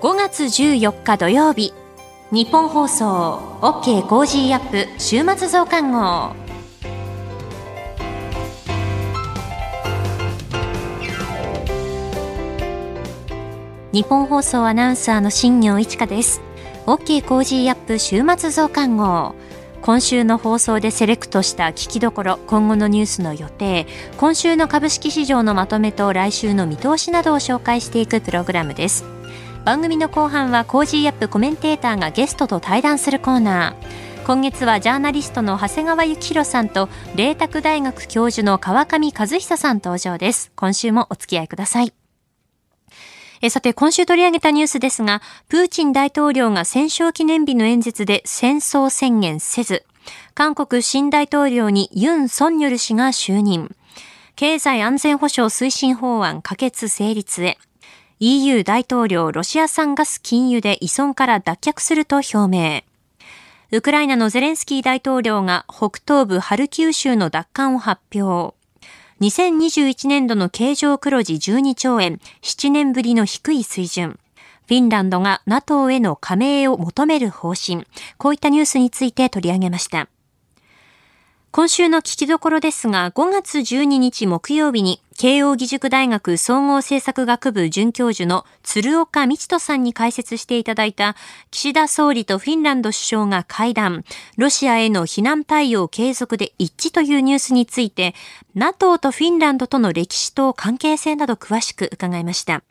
5月14日土曜日。ニッポン放送 OK コージーアップ週末増刊号。ニッポン放送アナウンサーの新行市佳です。OK コージーアップ週末増刊号。今週の放送でセレクトした聞きどころ今後のニュースの予定。今週の株式市場のまとめと来週の見通しなどを紹介していくプログラムです。番組の後半はコージーアップコメンテーターがゲストと対談するコーナー今月はジャーナリストの長谷川幸洋さんと麗澤大学教授の川上和久さん登場です今週もお付き合いくださいえさて、今週取り上げたニュースですが、プーチン大統領が戦勝記念日の演説で戦争宣言せず、韓国新大統領にユン・ソンニョル氏が就任。経済安全保障推進法案可決成立へ。EU 大統領ロシア産ガス禁輸で依存から脱却すると表明。ウクライナのゼレンスキー大統領が北東部ハルキウ州の奪還を発表。2021年度の経常黒字12兆円、7年ぶりの低い水準。フィンランドが NATO への加盟を求める方針。こういったニュースについて取り上げました。今週の聞きどころですが、5月12日木曜日に、慶応義塾大学総合政策学部准教授の鶴岡道人さんに解説していただいた、岸田総理とフィンランド首相が会談、ロシアへの非難対応継続で一致というニュースについて、NATO とフィンランドとの歴史と関係性など詳しく伺いました。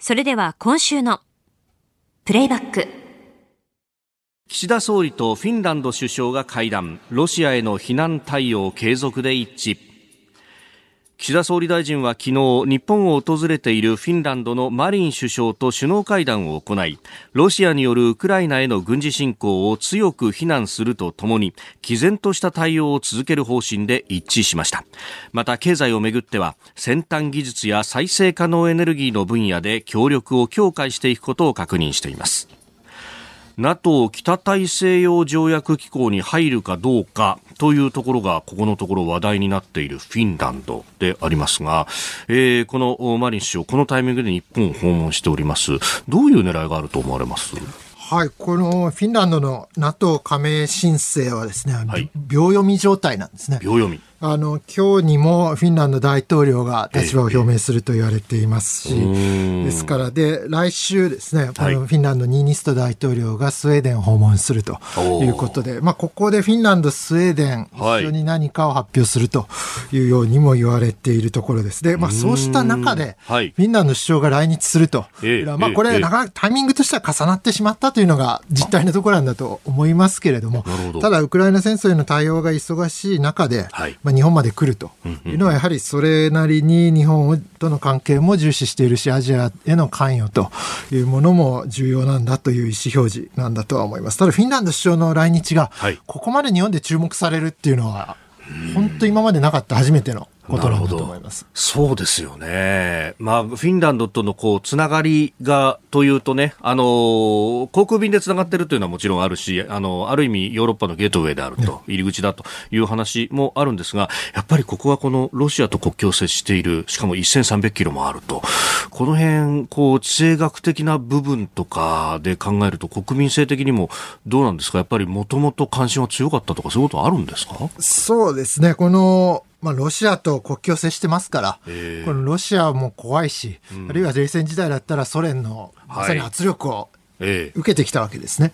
それでは今週のプレイバック。岸田総理とフィンランド首相が会談ロシアへの非難対応継続で一致岸田総理大臣は昨日日本を訪れているフィンランドのマリン首相と首脳会談を行いロシアによるウクライナへの軍事侵攻を強く非難するとともに毅然とした対応を続ける方針で一致しました。また経済をめぐっては先端技術や再生可能エネルギーの分野で協力を強化していくことを確認しています。NATO 北大西洋条約機構に入るかどうかというところがここのところ話題になっているフィンランドでありますが、えー、このマリン首相このタイミングで日本を訪問しておりますどういう狙いがあると思われます？はい、このフィンランドの NATO 加盟申請はですね、はい、秒読み状態なんですね。秒読み。あの今日にもフィンランド大統領が立場を表明すると言われていますし、えー、ですからで来週ですね、はい、フィンランドニーニスト大統領がスウェーデンを訪問するということで、まあ、ここでフィンランド、スウェーデン、一緒に何かを発表するというようにも言われているところです。で、まあ、そうした中で、フィンランド首相が来日すると、えー、まあ、これ、なかなかタイミングとしては重なってしまったというのが実態のところなんだと思いますけれども、ただ、ウクライナ戦争への対応が忙しい中で、はい。まあ、日本まで来ると。いうのは、やはりそれなりに日本との関係も重視しているし、アジアへの関与というものも重要なんだという意思表示なんだとは思います。ただ、フィンランド首相の来日が、ここまで日本で注目されるっていうのは、本当今までなかった。初めてのことなんだと思います。そうですよね。まあ、フィンランドとのこう、つながりが、というとね、あの、航空便でつながってるというのはもちろんあるし、あの、ある意味ヨーロッパのゲートウェイであると、入り口だという話もあるんですが、やっぱりここはこのロシアと国境を接している、しかも1300キロもあると、この辺、こう、地政学的な部分とかで考えると、国民性的にもどうなんですか？やっぱりもともと関心は強かったとか、そういうことあるんですか？そうですね。この、まあ、ロシアと国境を接してますから、このロシアも怖いし、うん、あるいは冷戦時代だったらソ連のまさに圧力を受けてきたわけですね。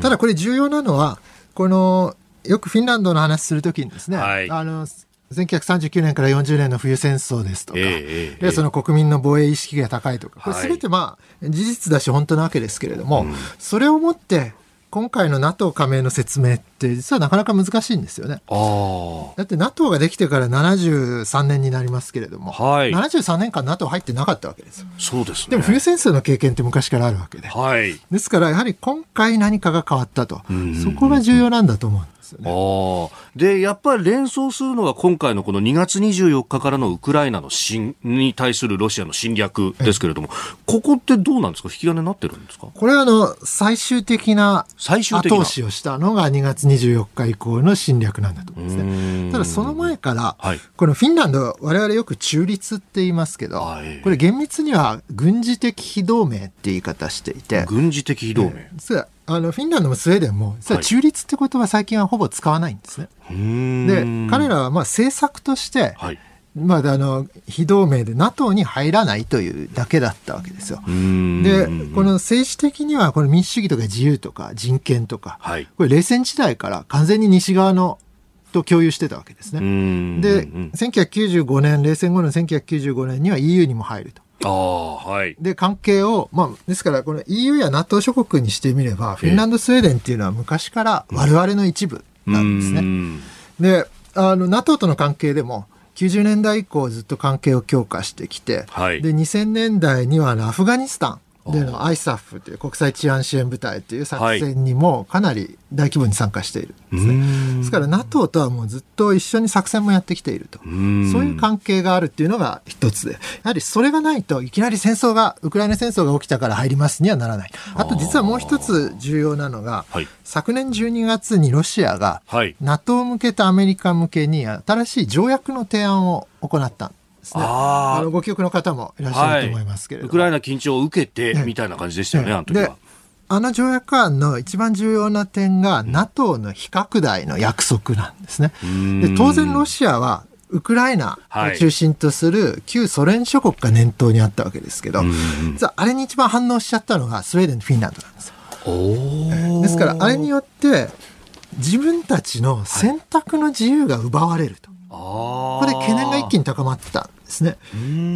ただこれ重要なのは、このよくフィンランドの話するときにですね、はい、あの1939年から40年の冬戦争ですとか、えー、その国民の防衛意識が高いとか、これすべてまあ事実だし本当なわけですけれども、それをもって今回の NATO 加盟の説明って実はなかなか難しいんですよね。だって NATO ができてから73年になりますけれども、はい、73年間 NATO 入ってなかったわけですよ。そうです、ね、でも冬戦争の経験って昔からあるわけで。はい、ですからやはり今回何かが変わったと、そこが重要なんだと思うんです。ですよね。で、やっぱり連想するのは今回のこの2月24日からのウクライナの侵に対するロシアの侵略ですけれども、ここってどうなんですか？引き金になってるんですか？これはあの、最終的な後押しをしたのが2月24日以降の侵略なんだと思うんですね。ただその前から、はい、このフィンランド、我々よく中立って言いますけど、はい、これ厳密には軍事的非同盟って言い方していて。軍事的非同盟、えあのフィンランドもスウェーデンも、中立って言葉最近はほぼ使わないんですね。で、彼らはまあ政策として、はい、まあ、あの非同盟で NATO に入らないというだけだったわけですよ。で、この政治的にはこの民主主義とか自由とか人権とか、はい、これ冷戦時代から完全に西側のと共有してたわけですね。で、1995年、冷戦後の1995年には EU にも入ると。あはい、で関係を、まあ、ですからこの EU や NATO 諸国にしてみればフィンランド、スウェーデンっていうのは昔から我々の一部なんですね。であの NATO との関係でも90年代以降ずっと関係を強化してきて、はい、で2000年代にはアフガニスタンでの ISAF という国際治安支援部隊という作戦にもかなり大規模に参加しているんですね。ですから NATO とはもうずっと一緒に作戦もやってきていると。そういう関係があるっていうのが一つで。やはりそれがないといきなり戦争が、ウクライナ戦争が起きたから入りますにはならない。あと実はもう一つ重要なのが、はい、昨年12月にロシアが NATO 向けとアメリカ向けに新しい条約の提案を行ったんですね。あのご記憶の方もいらっしゃると思いますけれど。も、はい、ウクライナ緊張を受けて、みたいな感じでしたよね、ねあの時は。あの条約案の一番重要な点が、NATO の非拡大の約束なんですね。で当然ロシアはウクライナを中心とする旧ソ連諸国が念頭にあったわけですけど、実はあれに一番反応しちゃったのがスウェーデンとフィンランドなんですですからあれによって自分たちの選択の自由が奪われると。ここで懸念が一気に高まったんですね。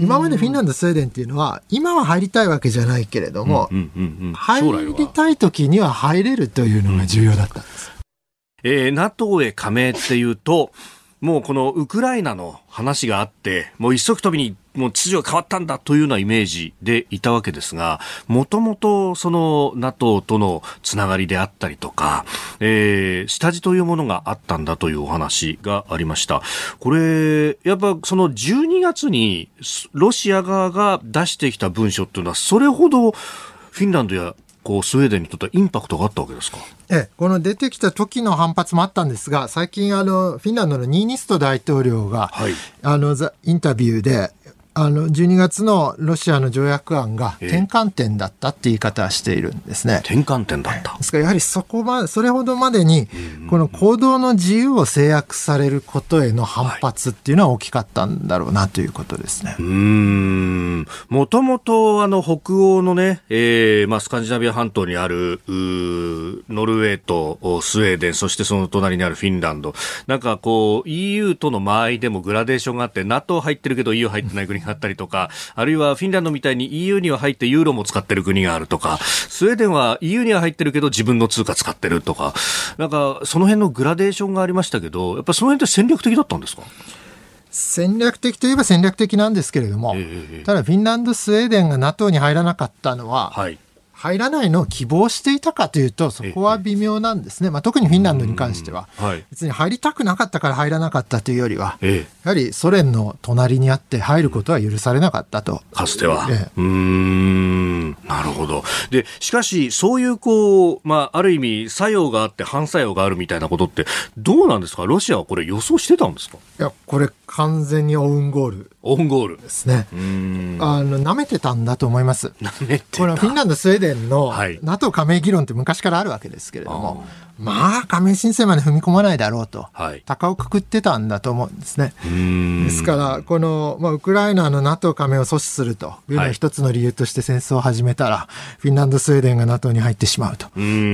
今までフィンランド、スウェーデンっていうのは、今は入りたいわけじゃないけれども、入りたい時には入れるというのが重要だったんです。えー、NATO へ加盟っていうと、もうこのウクライナの話があって、もう一足飛びにもう秩序が変わったんだというようなイメージでいたわけですが、もともとその NATO とのつながりであったりとか、えー、下地というものがあったんだというお話がありました。これ、やっぱその12月にロシア側が出してきた文書っていうのは、それほどフィンランドやこうスウェーデンにとってインパクトがあったわけですか？ええ、この出てきた時の反発もあったんですが、最近あの、フィンランドのニーニスト大統領が、はい、あのインタビューで、あの12月のロシアの条約案が転換点だったって言い方はしているんですね。転換点だった。ですからやはりそこまで、それほどまでに、この行動の自由を制約されることへの反発っていうのは大きかったんだろうなということですね。うん。もともとあの北欧のね、えー、まあスカンジナビア半島にあるノルウェーとスウェーデン、そしてその隣にあるフィンランド。なんかこう EU との間合いでもグラデーションがあって、NATO 入ってるけど EU 入ってない国があったりとか、あるいはフィンランドみたいに EU には入ってユーロも使ってる国があるとか、スウェーデンは EU には入ってるけど自分の通貨使ってるとか、なんかその辺のグラデーションがありましたけど、やっぱりその辺って戦略的だったんですか？戦略的といえば戦略的なんですけれども、えー、ただフィンランド、スウェーデンが NATO に入らなかったのは、はい、入らないのを希望していたかというと、そこは微妙なんですね、まあ、特にフィンランドに関しては、別に入りたくなかったから入らなかったというよりは、やはりソ連の隣にあって入ることは許されなかったと。かつては。ええ、うん。なるほど。で、しかし、そういうこう、まあ、ある意味、作用があって反作用があるみたいなことって、どうなんですか？ロシアはこれ予想してたんですか？いや、これ完全にオウンゴール。オウンゴールですね。あの、舐めてたんだと思います。このフィンランド、スウェーデンの NATO 加盟議論って昔からあるわけですけれども、まあ、加盟申請まで踏み込まないだろうと、はい、高をくくってたんだと思うんですね。ですから、この、まあ、ウクライナの NATO 加盟を阻止するというのは一つの理由として戦争を始めたら、はい、フィンランド、スウェーデンが NATO に入ってしまうと。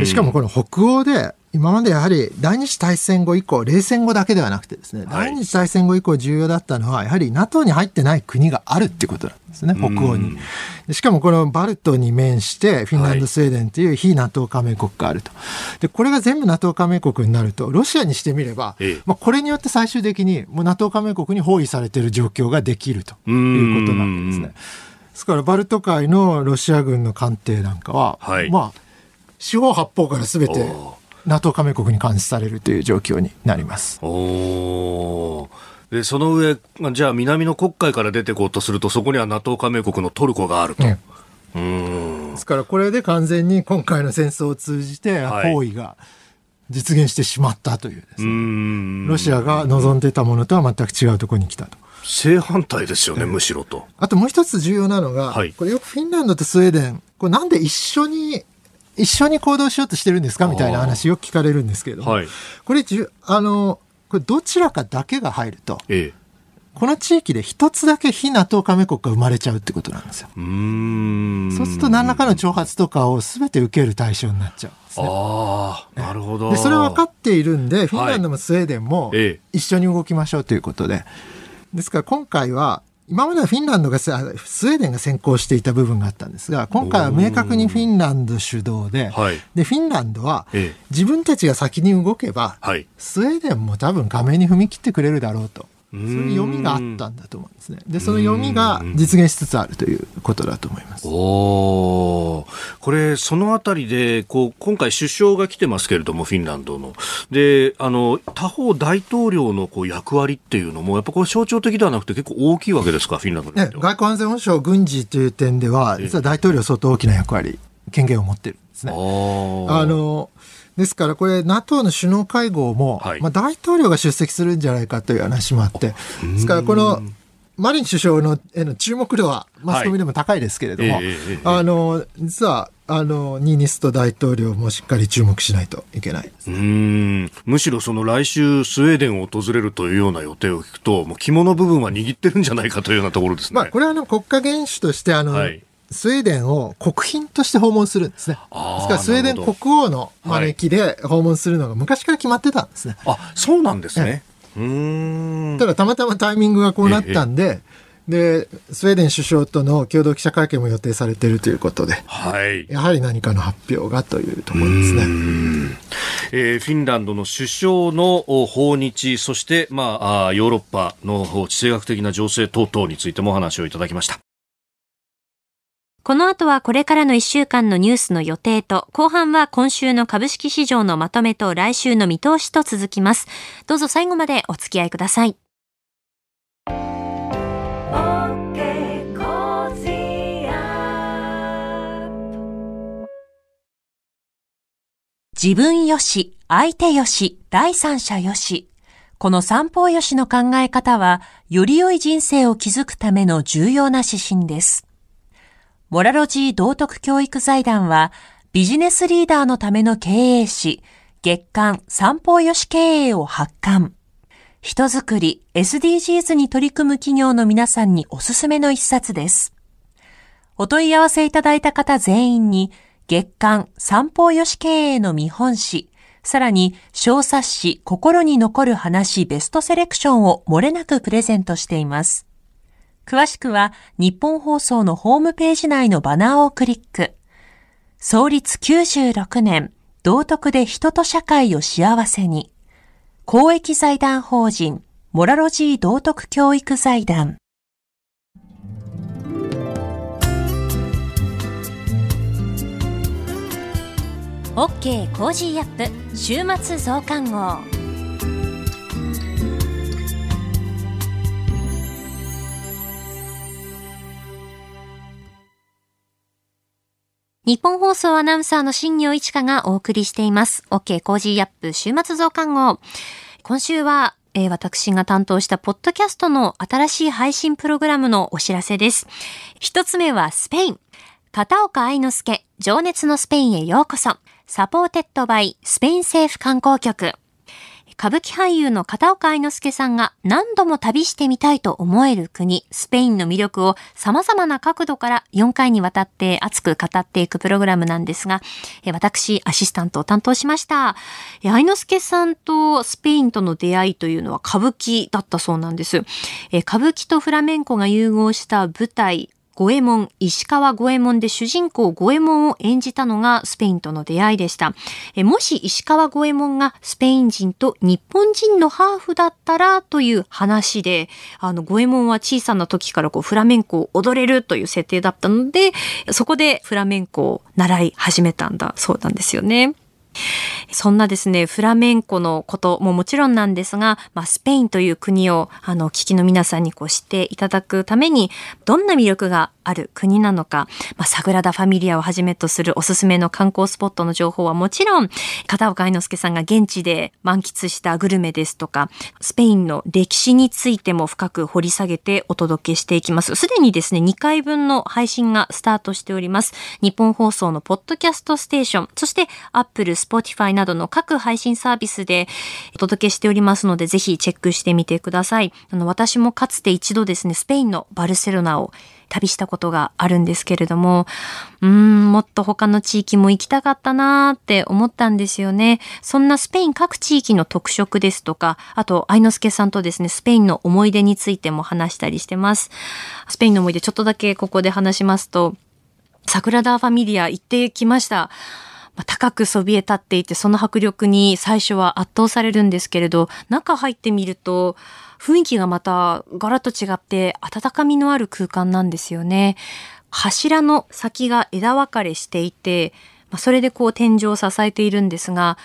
しかもこの北欧で今までやはり第二次大戦後以降、冷戦後だけではなくてですね、はい、第二次大戦後以降重要だったのは、やはり NATO に入ってない国があるっていうことなんですね、北欧に。しかもこのバルトに面して、フィンランド、スウェーデンという非 NATO 加盟国があると。で、これが全部 NATO 加盟国になると、ロシアにしてみれば、ええ、まあ、これによって最終的にもう NATO 加盟国に包囲されている状況ができるということなわけですね。ですから、バルト海のロシア軍の艦艇なんかは、はい、まあ、四方八方からすべて NATO 加盟国に監視されるという状況になります。おでその上、じゃあ南の黒海から出てこうとすると、そこには NATO 加盟国のトルコがあると。ですからこれで完全に今回の戦争を通じて包囲が実現してしまったというですね、ロシアが望んでいたものとは全く違うところに来たと。正反対ですよね、むしろと。あともう一つ重要なのが、はい、これよくフィンランドとスウェーデン、これなんで一緒に一緒に行動しようとしてるんですかみたいな話よく聞かれるんですけれども、はい、これあのこれどちらかだけが入ると、ええ、この地域で一つだけ非 NATO 加盟国が生まれちゃうってことなんですよ。うそうすると何らかの挑発とかを全て受ける対象になっちゃうんですね。ああ、なるほど。で、それは分かっているんで、フィンランドもスウェーデンも一緒に動きましょうということで。ですから今回は、今まではフィンランドがスウェーデンが先行していた部分があったんですが今回は明確にフィンランド主導ではい、でフィンランドは自分たちが先に動けば、はい、スウェーデンも多分加盟に踏み切ってくれるだろうとそういう読みがあったんだと思うんですね。で、その読みが実現しつつあるということだと思います。おこれ、そのあたりで、こう、今回首相が来てますけれども、フィンランドの。で、あの、他方大統領のこう役割っていうのも、やっぱこれ象徴的ではなくて結構大きいわけですか、フィンランドね、外交安全保障、軍事という点では、実は大統領相当大きな役割、権限を持ってるんですね。あの、ですからこれ NATO の首脳会合も、はい、まあ、大統領が出席するんじゃないかという話もあってですからこのマリン首相のへの注目度はマスコミでも高いですけれども、はいえー、あの実はあのニーニスト大統領もしっかり注目しないといけないうん。むしろその来週スウェーデンを訪れるというような予定を聞くともう肝の部分は握ってるんじゃないかというようなところですね。まあ、これはあの国家元首としてあの、はいスウェーデンを国賓として訪問するんですね。ですからスウェーデン国王の招きで訪問するのが昔から決まってたんですね。あ、そうなんですね。うんただたまたまタイミングがこうなったんで、で、スウェーデン首相との共同記者会見も予定されているということで、はい、やはり何かの発表がというところですね。えー、フィンランドの首相の訪日、そして、まあ、ヨーロッパの地政学的な情勢等々についてもお話をいただきました。この後はこれからの1週間のニュースの予定と、後半は今週の株式市場のまとめと来週の見通しと続きます。どうぞ最後までお付き合いください。自分よし、相手よし、第三者よし。この三方よしの考え方は、より良い人生を築くための重要な指針です。モラロジー道徳教育財団は、ビジネスリーダーのための経営誌、月刊三方よし経営を発刊。人づくり、SDGs に取り組む企業の皆さんにおすすめの一冊です。お問い合わせいただいた方全員に、月刊三方よし経営の見本誌、さらに小冊子心に残る話ベストセレクションを漏れなくプレゼントしています。詳しくはニッポン放送のホームページ内のバナーをクリック。創立96年、道徳で人と社会を幸せに。公益財団法人、モラロジー道徳教育財団。OK コージーアップ週末増刊号。ニッポン放送アナウンサーの新行市佳がお送りしています。OK コージーアップ週末増刊号。今週は、えー、私が担当したポッドキャストの新しい配信プログラムのお知らせです。一つ目はスペイン。片岡愛之助、情熱のスペインへようこそ。 supported by スペイン政府観光局。歌舞伎俳優の片岡愛之助さんが何度も旅してみたいと思える国、スペインの魅力を様々な角度から4回にわたって熱く語っていくプログラムなんですが、私、アシスタントを担当しました。愛之助さんとスペインとの出会いというのは歌舞伎だったそうなんです。歌舞伎とフラメンコが融合した舞台、五右衛門、石川五右衛門で主人公五右衛門を演じたのがスペインとの出会いでした。えもし石川五右衛門がスペイン人と日本人のハーフだったらという話で、あの五右衛門は小さな時からこうフラメンコを踊れるという設定だったので、そこでフラメンコを習い始めたんだそうなんですよね。そんなですね、フラメンコのことももちろんなんですが、まあ、スペインという国を、あの、聞きの皆さんにこう知っていただくために、どんな魅力がある国なのか、まあ、サグラダ・ファミリアをはじめとするおすすめの観光スポットの情報はもちろん、片岡愛之助さんが現地で満喫したグルメですとか、スペインの歴史についても深く掘り下げてお届けしていきます。すでにですね、2回分の配信がスタートしております。日本放送のポッドキャストステーション、そして Apple、Spotify などの各配信サービスでお届けしておりますので、ぜひチェックしてみてください。あの、私もかつて一度ですね、スペインのバルセロナを旅したことがあるんですけれども、うん、もっと他の地域も行きたかったなーって思ったんですよね。そんなスペイン各地域の特色ですとか、あと、愛之助さんとですね、スペインの思い出についても話したりしてます。スペインの思い出ちょっとだけここで話しますと、サグラダ・ファミリア行ってきました。まあ、高くそびえ立っていて、その迫力に最初は圧倒されるんですけれど、中入ってみると、雰囲気がまたガラッと違って温かみのある空間なんですよね。柱の先が枝分かれしていて、まあ、それでこう天井を支えているんですが、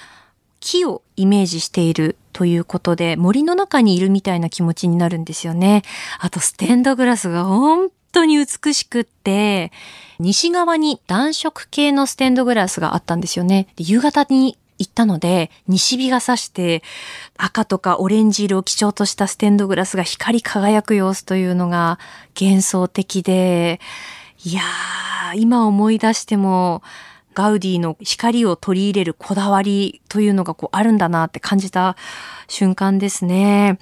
木をイメージしているということで森の中にいるみたいな気持ちになるんですよね。あとステンドグラスが本当に美しくって、西側に暖色系のステンドグラスがあったんですよね。夕方に行ったので、西日が差して赤とかオレンジ色を基調としたステンドグラスが光り輝く様子というのが幻想的で、いやー、今思い出しても、ガウディの光を取り入れるこだわりというのがこうあるんだなって感じた瞬間ですね。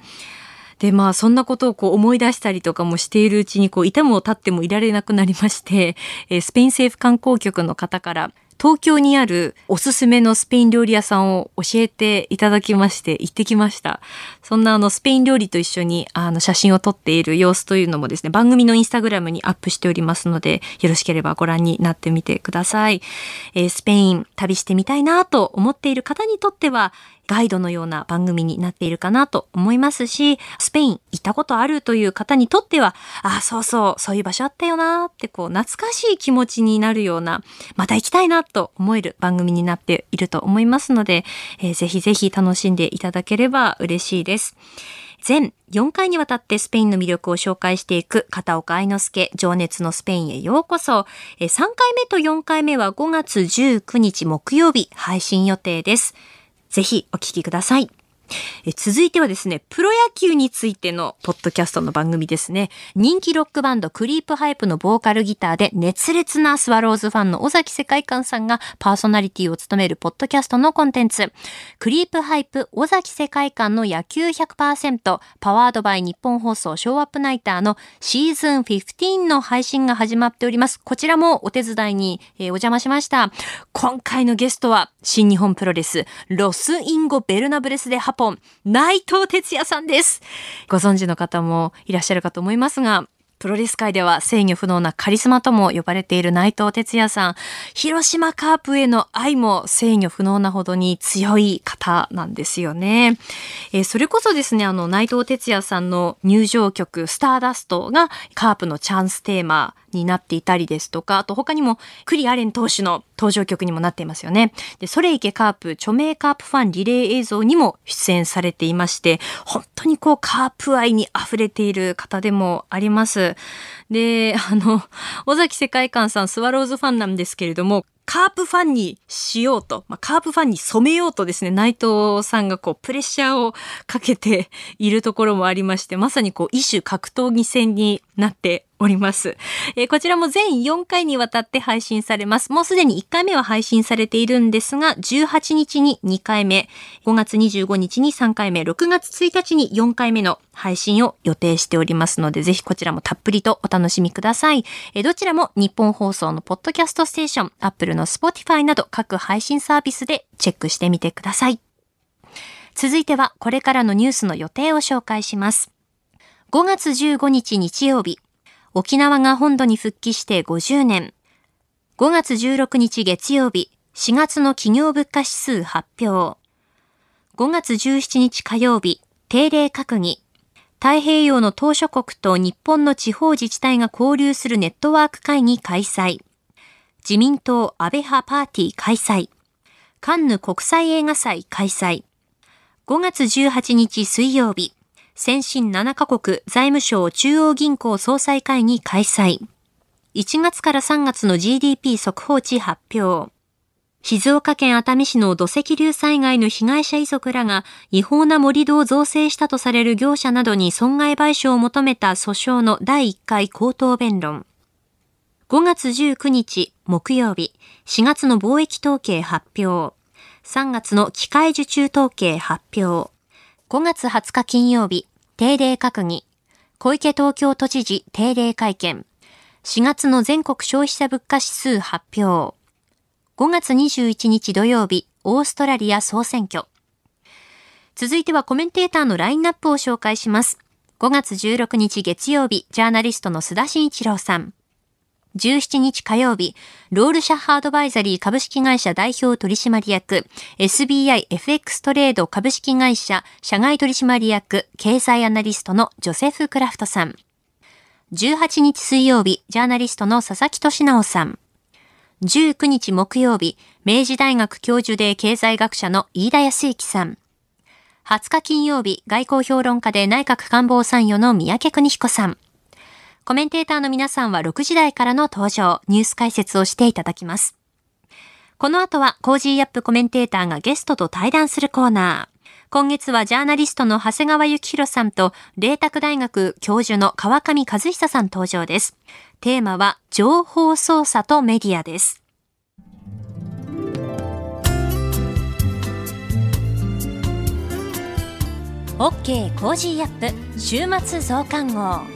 で、まあ、そんなことをこう思い出したりとかもしているうちに、こう、いても立ってもいられなくなりまして、えスペイン政府観光局の方から、東京にあるおすすめのスペイン料理屋さんを教えていただきまして行ってきました。そんなあのスペイン料理と一緒にあの写真を撮っている様子というのもですね、番組のインスタグラムにアップしておりますので、よろしければご覧になってみてください。えー、スペイン旅してみたいなと思っている方にとっては、ガイドのような番組になっているかなと思いますし、スペイン行ったことあるという方にとっては、ああ、そうそう、そういう場所あったよなってこう懐かしい気持ちになるような、また行きたいなと思える番組になっていると思いますので、えー、ぜひぜひ楽しんでいただければ嬉しいです。全4回にわたってスペインの魅力を紹介していく片岡愛之助情熱のスペインへようこそ。3回目と4回目は5月19日木曜日配信予定です。ぜひお聞きください。え続いてはですね、プロ野球についてのポッドキャストの番組ですね。人気ロックバンドクリープハイプのボーカルギターで熱烈なスワローズファンの尾崎世界観さんがパーソナリティを務めるポッドキャストのコンテンツ。クリープハイプ尾崎世界観の野球100% powered by ニッポン放送ショウアップナイターのシーズン15の配信が始まっております。こちらもお手伝いに、え、お邪魔しました。今回のゲストは新日本プロレスロスインゴベルナブレスで発ポン、内藤哲也さんです。ご存知の方もいらっしゃるかと思いますが、プロレス界では制御不能なカリスマとも呼ばれている内藤哲也さん。広島カープへの愛も制御不能なほどに強い方なんですよね。えー、それこそですね、あの内藤哲也さんの入場曲スターダストがカープのチャンステーマになっていたりですとか、あと他にもクリアレン投手の登場曲にもなっていますよね。で、それいけカープ著名カープファンリレー映像にも出演されていまして、本当にこうカープ愛に溢れている方でもあります。で、あの、尾崎世界観さんスワローズファンなんですけれども、カープファンにしようと、まあ、カープファンに染めようとですね、内藤さんがこう、プレッシャーをかけているところもありまして、まさにこう、異種格闘技戦になっております。えー、こちらも全4回にわたって配信されます。もうすでに1回目は配信されているんですが、18日に2回目、5月25日に3回目、6月1日に4回目の配信を予定しておりますので、ぜひこちらもたっぷりとお楽しみください。えー、どちらも日本放送のポッドキャストステーション、Apple の Spotify など各配信サービスでチェックしてみてください。続いてはこれからのニュースの予定を紹介します。5月15日日曜日、沖縄が本土に復帰して50年。5月16日月曜日、4月の企業物価指数発表。5月17日火曜日、定例閣議。太平洋の島諸国と日本の地方自治体が交流するネットワーク会議開催。自民党安倍派パーティー開催。カンヌ国際映画祭開催。5月18日水曜日、先進7カ国財務省中央銀行総裁会議開催。1月から3月の GDP 速報値発表。静岡県熱海市の土石流災害の被害者遺族らが違法な盛り土を造成したとされる業者などに損害賠償を求めた訴訟の第1回口頭弁論。5月19日木曜日、4月の貿易統計発表。3月の機械受注統計発表。5月20日金曜日、定例閣議。小池東京都知事定例会見。4月の全国消費者物価指数発表。5月21日土曜日、オーストラリア総選挙。続いてはコメンテーターのラインナップを紹介します。5月16日月曜日、ジャーナリストの須田慎一郎さん。17日火曜日、ロールシャッハアドバイザリー株式会社代表取締役、SBIFX トレード株式会社社外取締役、経済アナリストのジョセフ・クラフトさん。18日水曜日、ジャーナリストの佐々木俊直さん。19日木曜日、明治大学教授で経済学者の飯田康之さん。20日金曜日、外交評論家で内閣官房参与の三宅邦彦さん。コメンテーターの皆さんは6時台からの登場、ニュース解説をしていただきます。この後はコージーアップコメンテーターがゲストと対談するコーナー。今月はジャーナリストの長谷川幸洋さんと、麗澤大学教授の川上和久さん登場です。テーマは情報操作とメディアです。OK コージーアップ週末増刊号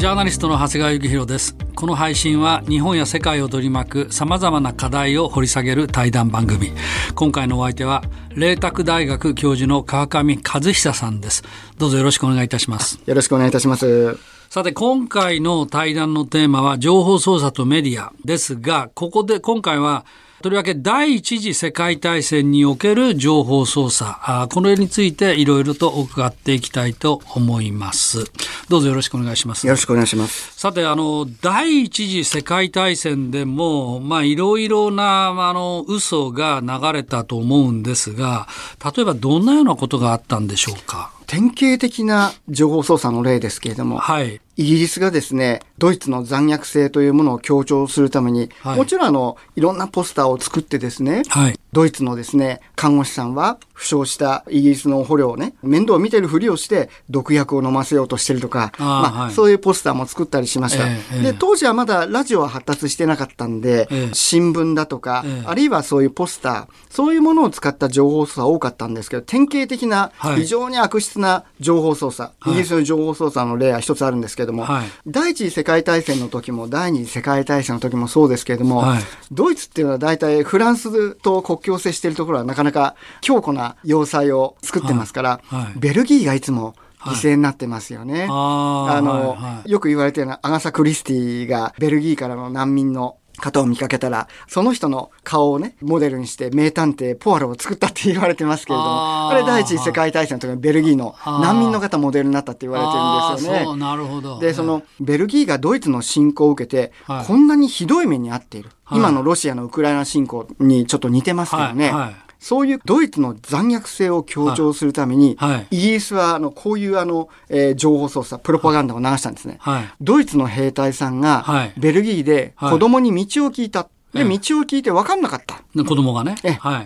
ジャーナリストの長谷川幸宏です。この配信は日本や世界を取り巻く様々な課題を掘り下げる対談番組。今回のお相手は、麗澤大学教授の川上和久さんです。どうぞよろしくお願いいたします。よろしくお願いいたします。さて、今回の対談のテーマは情報操作とメディアですが、ここで今回はとりわけ第一次世界大戦における情報操作、あこの絵についていろいろと伺っていきたいと思います。どうぞよろしくお願いします。よろしくお願いします。さて、あの、第一次世界大戦でも、まあ、いろいろな、あの、嘘が流れたと思うんですが、例えばどんなようなことがあったんでしょうか？典型的な情報操作の例ですけれども、はい、イギリスがですね、ドイツの残虐性というものを強調するために、はい、もちろんあの、いろんなポスターを作ってですね、はい、ドイツのですね、看護師さんは負傷したイギリスの捕虜をね、面倒を見てるふりをして毒薬を飲ませようとしてるとか、あまあ、はい、そういうポスターも作ったりしました、えー、で、当時はまだラジオは発達してなかったんで、えー、新聞だとか、えー、あるいはそういうポスター、そういうものを使った情報操作多かったんですけど、典型的な非常に悪質な情報操作、イギリスの情報操作の例は一つあるんですけども、第一次世界大戦の時も第二次世界大戦の時もそうですけれども、ドイツっていうのは大体フランスと国境を接しているところはなかなか強固な要塞を作ってますから、はい。はい、ベルギーがいつも犠牲になってますよね。はい、あの、よく言われてるのはアガサ・クリスティがベルギーからの難民の方を見かけたら、その人の顔をね、モデルにして名探偵ポアロを作ったって言われてますけれども、あれ第一次世界大戦の時にベルギーの難民の方モデルになったって言われてるんですよね。なるほど。で、そのベルギーがドイツの侵攻を受けて、はい、こんなにひどい目に遭っている。はい、今のロシアのウクライナ侵攻にちょっと似てますけどね。はいそういうドイツの残虐性を強調するために、はい、イギリスはあのこういうあの、えー、情報操作、プロパガンダを流したんですね。はい、ドイツの兵隊さんが、ベルギーで子供に道を聞いた。で、道を聞いて分かんなかった。子供がね。は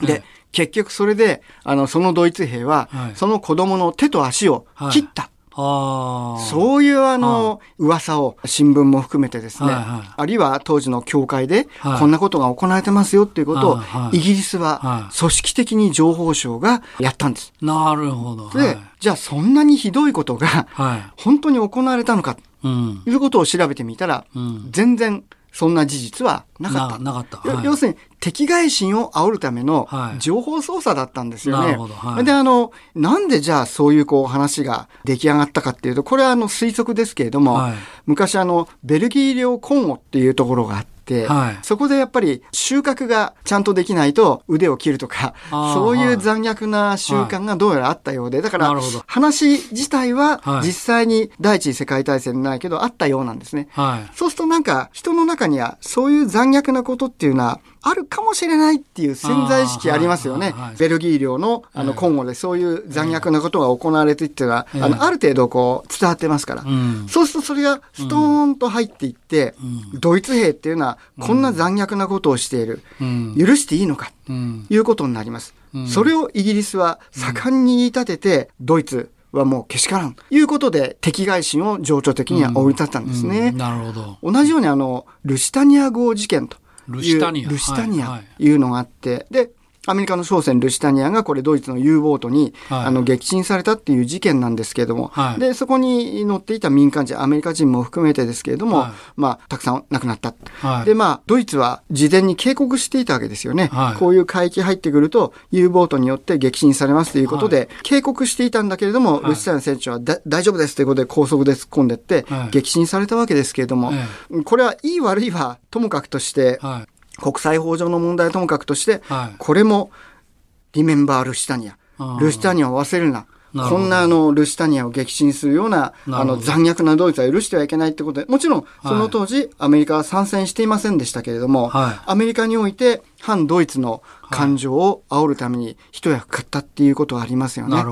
い。で、結局それで、あの、そのドイツ兵は、その子供の手と足を切った。そういうあの、噂を新聞も含めてですね、あるいは当時の教会で、こんなことが行われてますよっていうことを、イギリスは組織的に情報省がやったんです。なるほど。で、じゃあそんなにひどいことが、本当に行われたのか、ということを調べてみたら、全然そんな事実はなかった。なかった。要するに、敵外心を煽るための情報操作だったんですよね。はい、で、あの、なんでじゃあそういうこう話が出来上がったかっていうと、これはあの推測ですけれども、はい、昔あの、ベルギー領コンゴっていうところがあって、はい、そこでやっぱり収穫がちゃんとできないと腕を切るとか、そういう残虐な習慣がどうやらあったようで、だから話自体は実際に第一次世界大戦ないけどあったようなんですね。はい、そうするとなんか人の中にはそういう残虐なことっていうのはあるかもしれないっていう潜在意識ありますよね。ベルギー領のあの今後でそういう残虐なことが行われていっては、あのある程度こう伝わってますから、そうするとそれがストーンと入っていって、ドイツ兵っていうのはこんな残虐なことをしている、許していいのか、ということになります。それをイギリスは盛んに言い立てて、ドイツ、はもうけしからん。ということで敵外心を情緒的には追い立ったんですね。うんうん、なるほど。同じようにあのルシタニア号事件とルシタニア。ルシタニアいうのがあって、で、アメリカの商船ルシタニアがこれドイツの U ボートに、はい、あの撃沈されたっていう事件なんですけれども、はい、でそこに乗っていた民間人アメリカ人も含めてですけれども、はい、まあたくさん亡くなった、でまあドイツは事前に警告していたわけですよね、こういう海域入ってくると U ボートによって撃沈されますということで、警告していたんだけれども、ルシタニア船長は大丈夫ですということで高速で突っ込んでって、撃沈されたわけですけれども、これはいい悪いはともかくとして、国際法上の問題ともかくとして、はい、これもリメンバー・ルシタニア。ルシタニアを忘れるな。こんなあのルシタニアを撃沈するようなあの残虐なドイツは許してはいけないってことで、もちろんその当時、アメリカは参戦していませんでしたけれども、はい、アメリカにおいて反ドイツの感情を煽るために一役買ったっていうことはありますよね。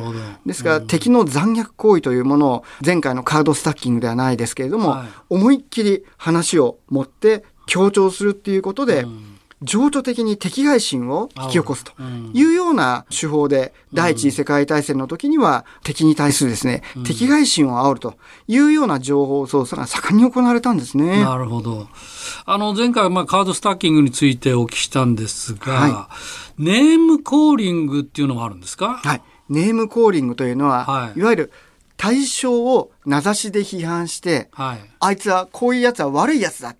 ですから、敵の残虐行為というものを前回のカードスタッキングではないですけれども、はい、思いっきり話を持って強調するっていうことで、うん。情緒的に敵外心を引き起こすというような手法で、第一次世界大戦の時には敵に対するですね、敵外心を煽るというような情報操作が盛んに行われたんですね。なるほど。あの、前回、まあ、カードスタッキングについてお聞きしたんですが、はい、ネームコーリングっていうのがあるんですか？はい。ネームコーリングというのは、はい、いわゆる対象を名指しで批判して、はい、あいつはこういうやつは悪いやつだ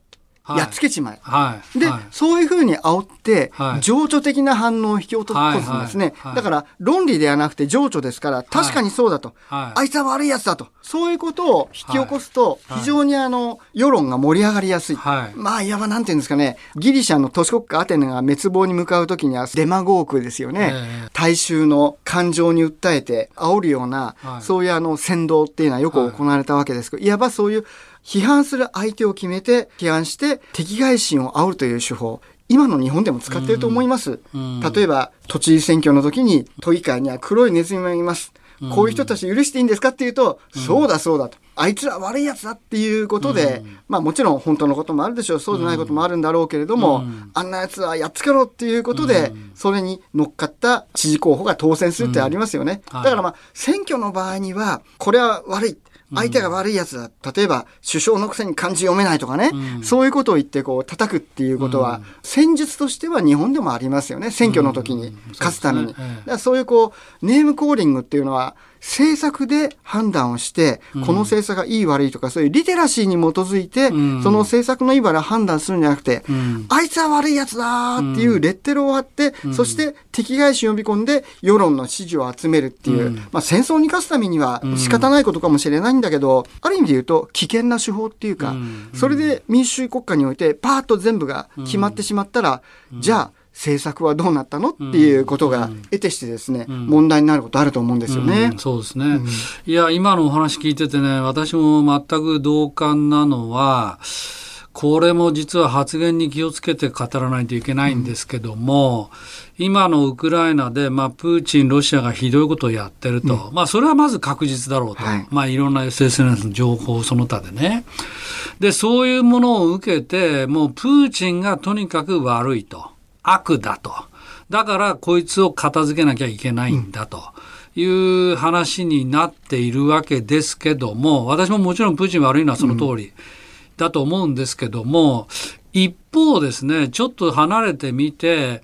やっつけちまえ。はい、で、はい、そういうふうに煽って、情緒的な反応を引き起こすんですね。だから、論理ではなくて情緒ですから、確かにそうだと。あいつは悪いやつだと。そういうことを引き起こすと、非常にあの、世論が盛り上がりやすい。まあ、いわばなんていうんですかね、ギリシャの都市国家アテネが滅亡に向かうときには、デマゴークですよね。大衆の感情に訴え。て、煽るような、そういうあの、先導っていうのはよく行われたわけですけど、いわばそういう批判する相手を決めて批判して敵外心を煽るという手法。今の日本でも使っていると思います、例えば都知事選挙の時に都議会には黒いネズミがいます。こういう人たち許していいんですかっていうと、うん、そうだそうだと。あいつら悪いやつだっていうことで、うん、まあもちろん本当のこともあるでしょう。そうじゃないこともあるんだろうけれども、うん、あんなやつはやっつけろっていうことで、それに乗っかった知事候補が当選するってありますよね。だからまあ選挙の場合には、これは悪い。相手が悪いやつだ。例えば、首相のくせに漢字読めないとかね、うん、そういうことを言ってこう叩くっていうことは、戦術としては日本でもありますよね。選挙の時に勝つために。そう、いうこう、ネームコーリングっていうのは、政策で判断をして、この政策がいい悪いとか、そういうリテラシーに基づいて、その政策のいい悪いを判断するんじゃなくて、あいつは悪いやつだっていうレッテルを貼って、そして敵返し呼び込んで世論の支持を集めるっていう、まあ戦争に勝つためには仕方ないことかもしれないんだけど、ある意味で言うと危険な手法っていうか、それで民主主義国家においてパーッと全部が決まってしまったら、じゃあ政策はどうなったの？っていうことが得てしてですね、うん、問題になることあると思うんですよね。うん、そうですね、うん、いや、今のお話聞いててね、私も全く同感なのは、これも実は発言に気をつけて語らないといけないんですけども、うん、今のウクライナで、まあ、プーチン、ロシアがひどいことをやってると、うん、まあ、それはまず確実だろうと、はい、まあ、いろんな SNS の情報その他でね。で、そういうものを受けて、もうプーチンがとにかく悪いと、悪だと。だからこいつを片付けなきゃいけないんだと。いう話になっているわけですけども、私ももちろんプーチン悪いのはその通りだと思うんですけども、一方ですね、ちょっと離れてみて、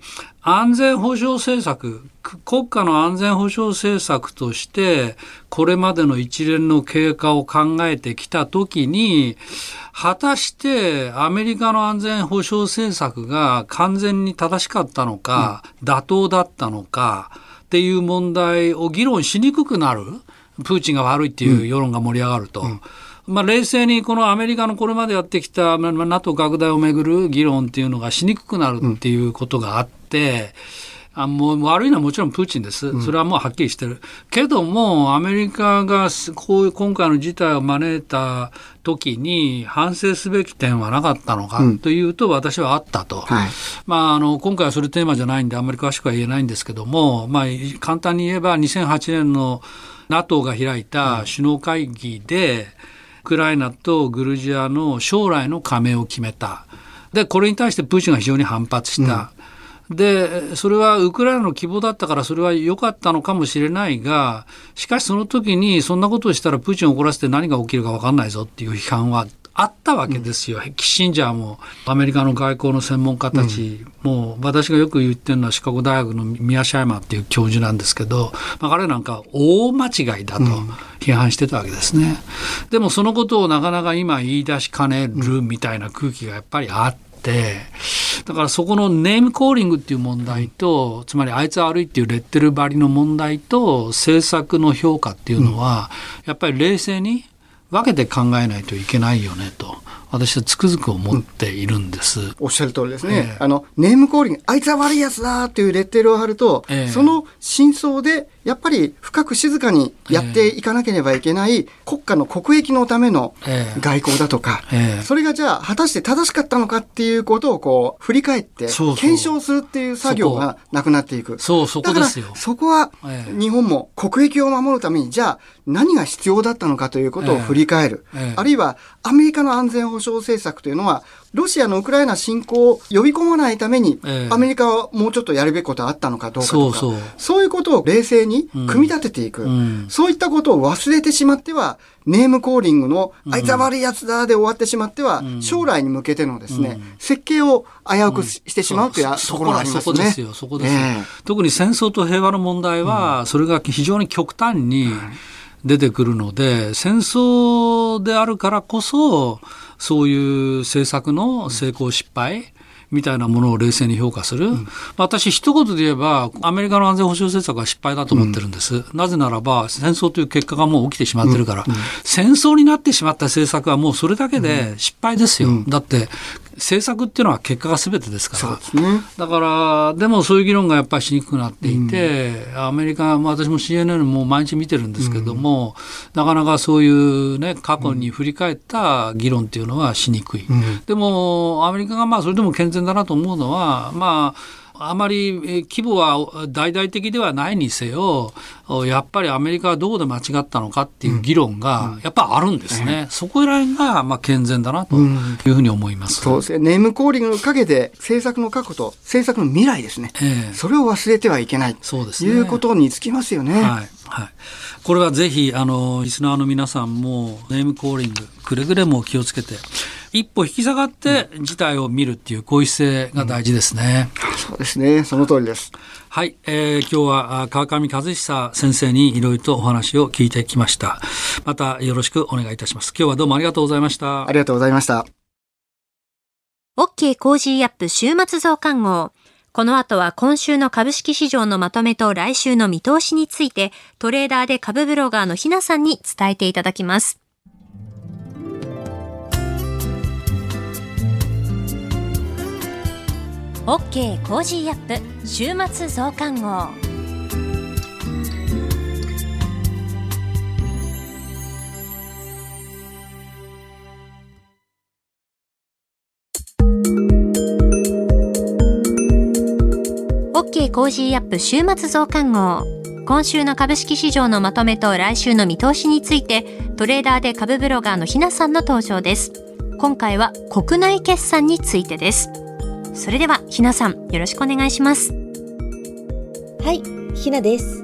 安全保障政策、国家の安全保障政策として、これまでの一連の経過を考えてきたときに、果たしてアメリカの安全保障政策が完全に正しかったのか、うん、妥当だったのか、っていう問題を議論しにくくなる。プーチンが悪いっていう世論が盛り上がると。うんまあ、冷静にこのアメリカのこれまでやってきた NATO 拡大をめぐる議論っていうのがしにくくなるっていうことがあっあもう悪いのはもちろんプーチンです、それはもうはっきりしてる、けども、アメリカがこういう今回の事態を招いた時に反省すべき点はなかったのかというと、私はあったと、はい、まあ、あの今回はそれテーマじゃないんで、あんまり詳しくは言えないんですけども、まあ、簡単に言えば、2008年の NATO が開いた首脳会議で、ウクライナとグルジアの将来の加盟を決めた。で、これに対してプーチンが非常に反発した。うん、で、それはウクライナの希望だったからそれは良かったのかもしれないが、しかしその時にそんなことをしたらプーチンを怒らせて何が起きるか分かんないぞっていう批判はあったわけですよ、うん、キッシンジャーもアメリカの外交の専門家たち、うん、もう私がよく言ってるのはシカゴ大学のミア・シャイマーっていう教授なんですけど、まあ、彼なんか大間違いだと批判してたわけですね、うん、でもそのことをなかなか今言い出しかねるみたいな空気がやっぱりあって、だからそこのネームコーリングっていう問題と、つまりあいつ悪いっていうレッテル張りの問題と政策の評価っていうのは、やっぱり冷静に分けて考えないといけないよねと。私はつくづく思っているんです。うん、おっしゃる通りですね。えー、あの、ネームコーリング、あいつは悪いやつだっていうレッテルを貼ると、えー、その真相で、やっぱり深く静かにやっていかなければいけない国家の国益のための外交だとか、えー、それがじゃあ果たして正しかったのかっていうことをこう振り返って検証するっていう作業がなくなっていく。そう、そこですよ。そこは日本も国益を守るためにじゃあ何が必要だったのかということを振り返る。あるいはアメリカの安全保障政策というのはロシアのウクライナ侵攻を呼び込まないために、えー、アメリカはもうちょっとやるべきことあったのかどうかとか、そういうことを冷静に組み立てていく、うん、そういったことを忘れてしまっては、ネームコーリングの、あいつは悪いやつだで終わってしまっては、うん、将来に向けてのですね、うん、設計を危うくしてしまうというところがありますね。そこですよ、そこですよ、えー、特に戦争と平和の問題は、それが非常に極端に出てくるので、戦争であるからこそ、そういう政策の成功失敗、みたいなものを冷静に評価する、うん、私、一言で言えば、アメリカの安全保障政策は失敗だと思ってるんです、うん、なぜならば、戦争という結果がもう起きてしまってるから、うん、戦争になってしまった政策はもうそれだけで失敗ですよ、だって政策っていうのは結果がすべてですから、ね、だからでもそういう議論がやっぱりしにくくなっていて、うん、アメリカ、私も CNN も毎日見てるんですけども、うん、なかなかそういうね過去に振り返った議論っていうのはしにくい、うん、でもアメリカがまあそれでも健全だなと思うのはまああまり規模は大々的ではないにせよ、やっぱりアメリカはどこで間違ったのかっていう議論がやっぱあるんですね。うんうん、そこら辺がまあ健全だなというふうに思います。そうですね。ネームコーリングの陰で政策の確保と政策の未来ですね。えー、それを忘れてはいけない。そうですね。いうことにつきますよね。はい。はい。これはぜひ、あの、リスナーの皆さんも、ネームコーリング、くれぐれも気をつけて、一歩引き下がって事態を見るっていう、こういう姿勢が大事ですね。うん、そうですね。その通りです。はい、えー、今日は川上和久先生にいろいろとお話を聞いてきました。またよろしくお願いいたします。今日はどうもありがとうございました。ありがとうございました。OK コージーアップ週末増刊号。この後は今週の株式市場のまとめと来週の見通しについてトレーダーで株ブロガーのひなさんに伝えていただきます。OK コージーアップ週末増刊号。オッケーコージーアップ週末増刊号。今週の株式市場のまとめと来週の見通しについてトレーダーで株ブロガーのひなさんの登場です。今回は国内決算についてです。それでは、ひなさん、よろしくお願いします。はい、ひなです。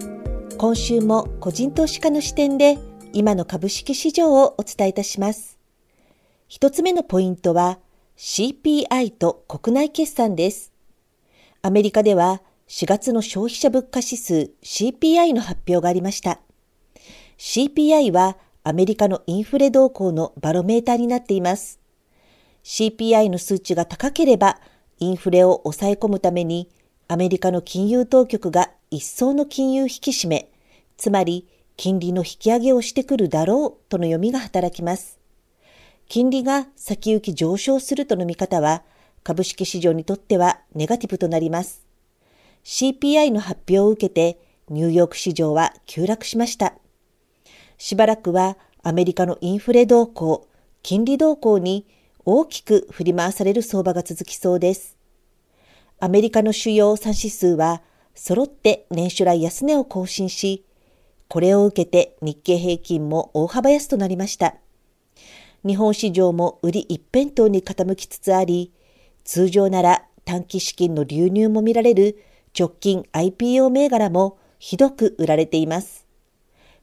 今週も個人投資家の視点で、今の株式市場をお伝えいたします。一つ目のポイントは、CPI と国内決算です。アメリカでは4月の消費者物価指数 CPI の発表がありました。CPI はアメリカのインフレ動向のバロメーターになっています。CPI の数値が高ければインフレを抑え込むためにアメリカの金融当局が一層の金融引き締め、つまり金利の引き上げをしてくるだろうとの読みが働きます。金利が先行き上昇するとの見方は、株式市場にとってはネガティブとなります。CPI の発表を受けて、ニューヨーク市場は急落しました。しばらくはアメリカのインフレ動向、金利動向に大きく振り回される相場が続きそうです。アメリカの主要産指数は、揃って年初来安値を更新し、これを受けて日経平均も大幅安となりました。日本市場も売り一辺倒に傾きつつあり、通常なら短期資金の流入も見られる直近 IPO 銘柄もひどく売られています。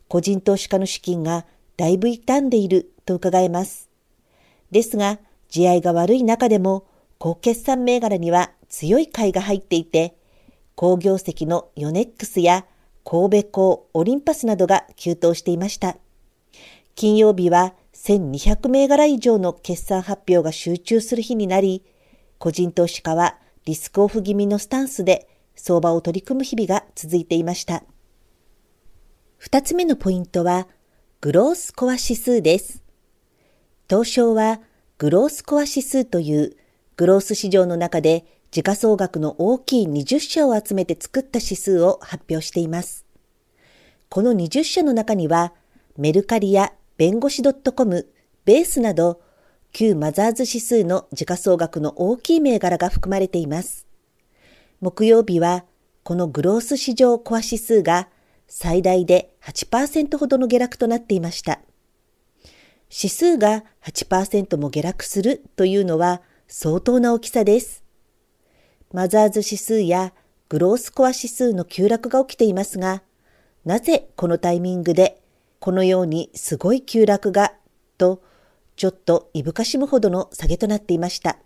個人投資家の資金がだいぶ傷んでいると伺えます。ですが、地合が悪い中でも高決算銘柄には強い買いが入っていて、工業績のヨネックスや神戸港、オリンパスなどが急騰していました。金曜日は1200銘柄以上の決算発表が集中する日になり、個人投資家はリスクオフ気味のスタンスで相場を取り組む日々が続いていました。二つ目のポイントは、グロースコア指数です。東証は、グロースコア指数というグロース市場の中で時価総額の大きい20社を集めて作った指数を発表しています。この20社の中には、メルカリや弁護士 .com、ベースなど、旧マザーズ指数の時価総額の大きい銘柄が含まれています。木曜日は、このグロース市場コア指数が最大で8%ほどの下落となっていました。指数が8%も下落するというのは相当な大きさです。マザーズ指数やグロースコア指数の急落が起きていますが、なぜこのタイミングでこのようにすごい急落が、と、ちょっといぶかしむほどの下げとなっていました。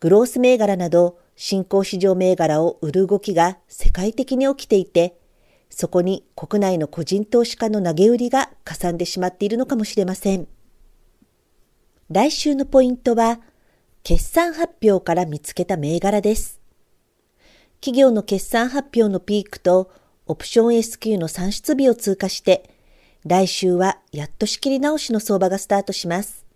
グロース銘柄など新興市場銘柄を売る動きが世界的に起きていて、そこに国内の個人投資家の投げ売りがかさんでしまっているのかもしれません。来週のポイントは、決算発表から見つけた銘柄です。企業の決算発表のピークとオプション SQ の算出日を通過して、来週はやっと仕切り直しの相場がスタートします。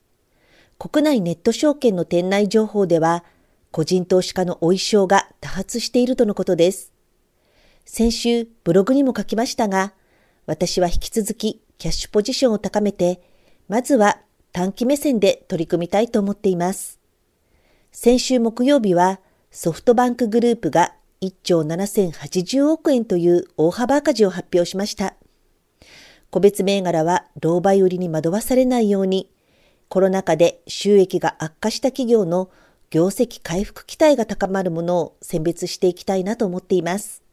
国内ネット証券の店内情報では、個人投資家のお衣装が多発しているとのことです。先週ブログにも書きましたが、私は引き続きキャッシュポジションを高めて、まずは短期目線で取り組みたいと思っています。先週木曜日はソフトバンクグループが1兆7080億円という大幅赤字を発表しました。個別銘柄は狼狽売りに惑わされないように、コロナ禍で収益が悪化した企業の業績回復期待が高まるものを選別していきたいなと思っています。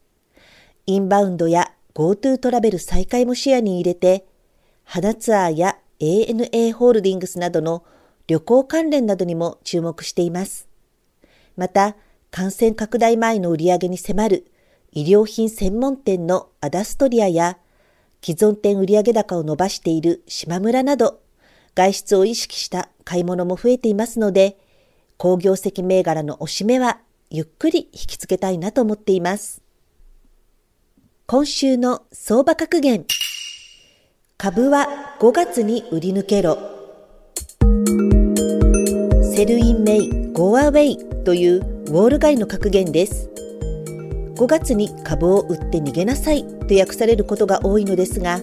インバウンドや GoTo トラベル再開も視野に入れて、花ツアーや ANA ホールディングスなどの旅行関連などにも注目しています。また、感染拡大前の売り上げに迫る医療品専門店のアダストリアや既存店売上高を伸ばしている島村など、外出を意識した買い物も増えていますので、工業績銘柄のおしめはゆっくり引きつけたいなと思っています。今週の相場格言。株は5月に売り抜けろ。 Sell in May, go away というウォール街の格言です。5月に株を売って逃げなさいと訳されることが多いのですが、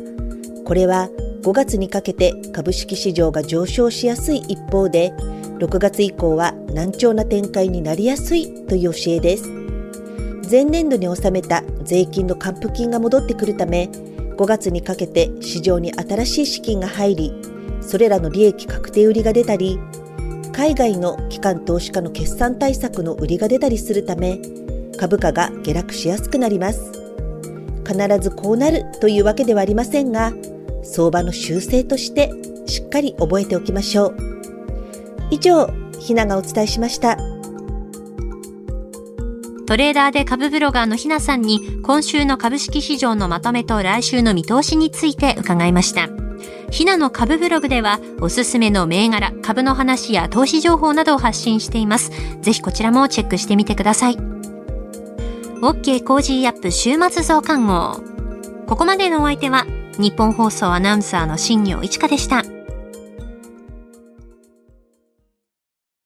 これは5月にかけて株式市場が上昇しやすい一方で、6月以降は軟調な展開になりやすいという教えです。前年度に納めた税金の還付金が戻ってくるため、5月にかけて市場に新しい資金が入り、それらの利益確定売りが出たり、海外の機関投資家の決算対策の売りが出たりするため、株価が下落しやすくなります。必ずこうなるというわけではありませんが、相場の修正としてしっかり覚えておきましょう。以上、ひながお伝えしました。トレーダーで株ブロガーのひなさんに今週の株式市場のまとめと来週の見通しについて伺いました。ひなの株ブログではおすすめの銘柄、株の話や投資情報などを発信しています。ぜひこちらもチェックしてみてください。OK コージーアップ週末増刊号。ここまでのお相手はニッポン放送アナウンサーの新行市佳でした。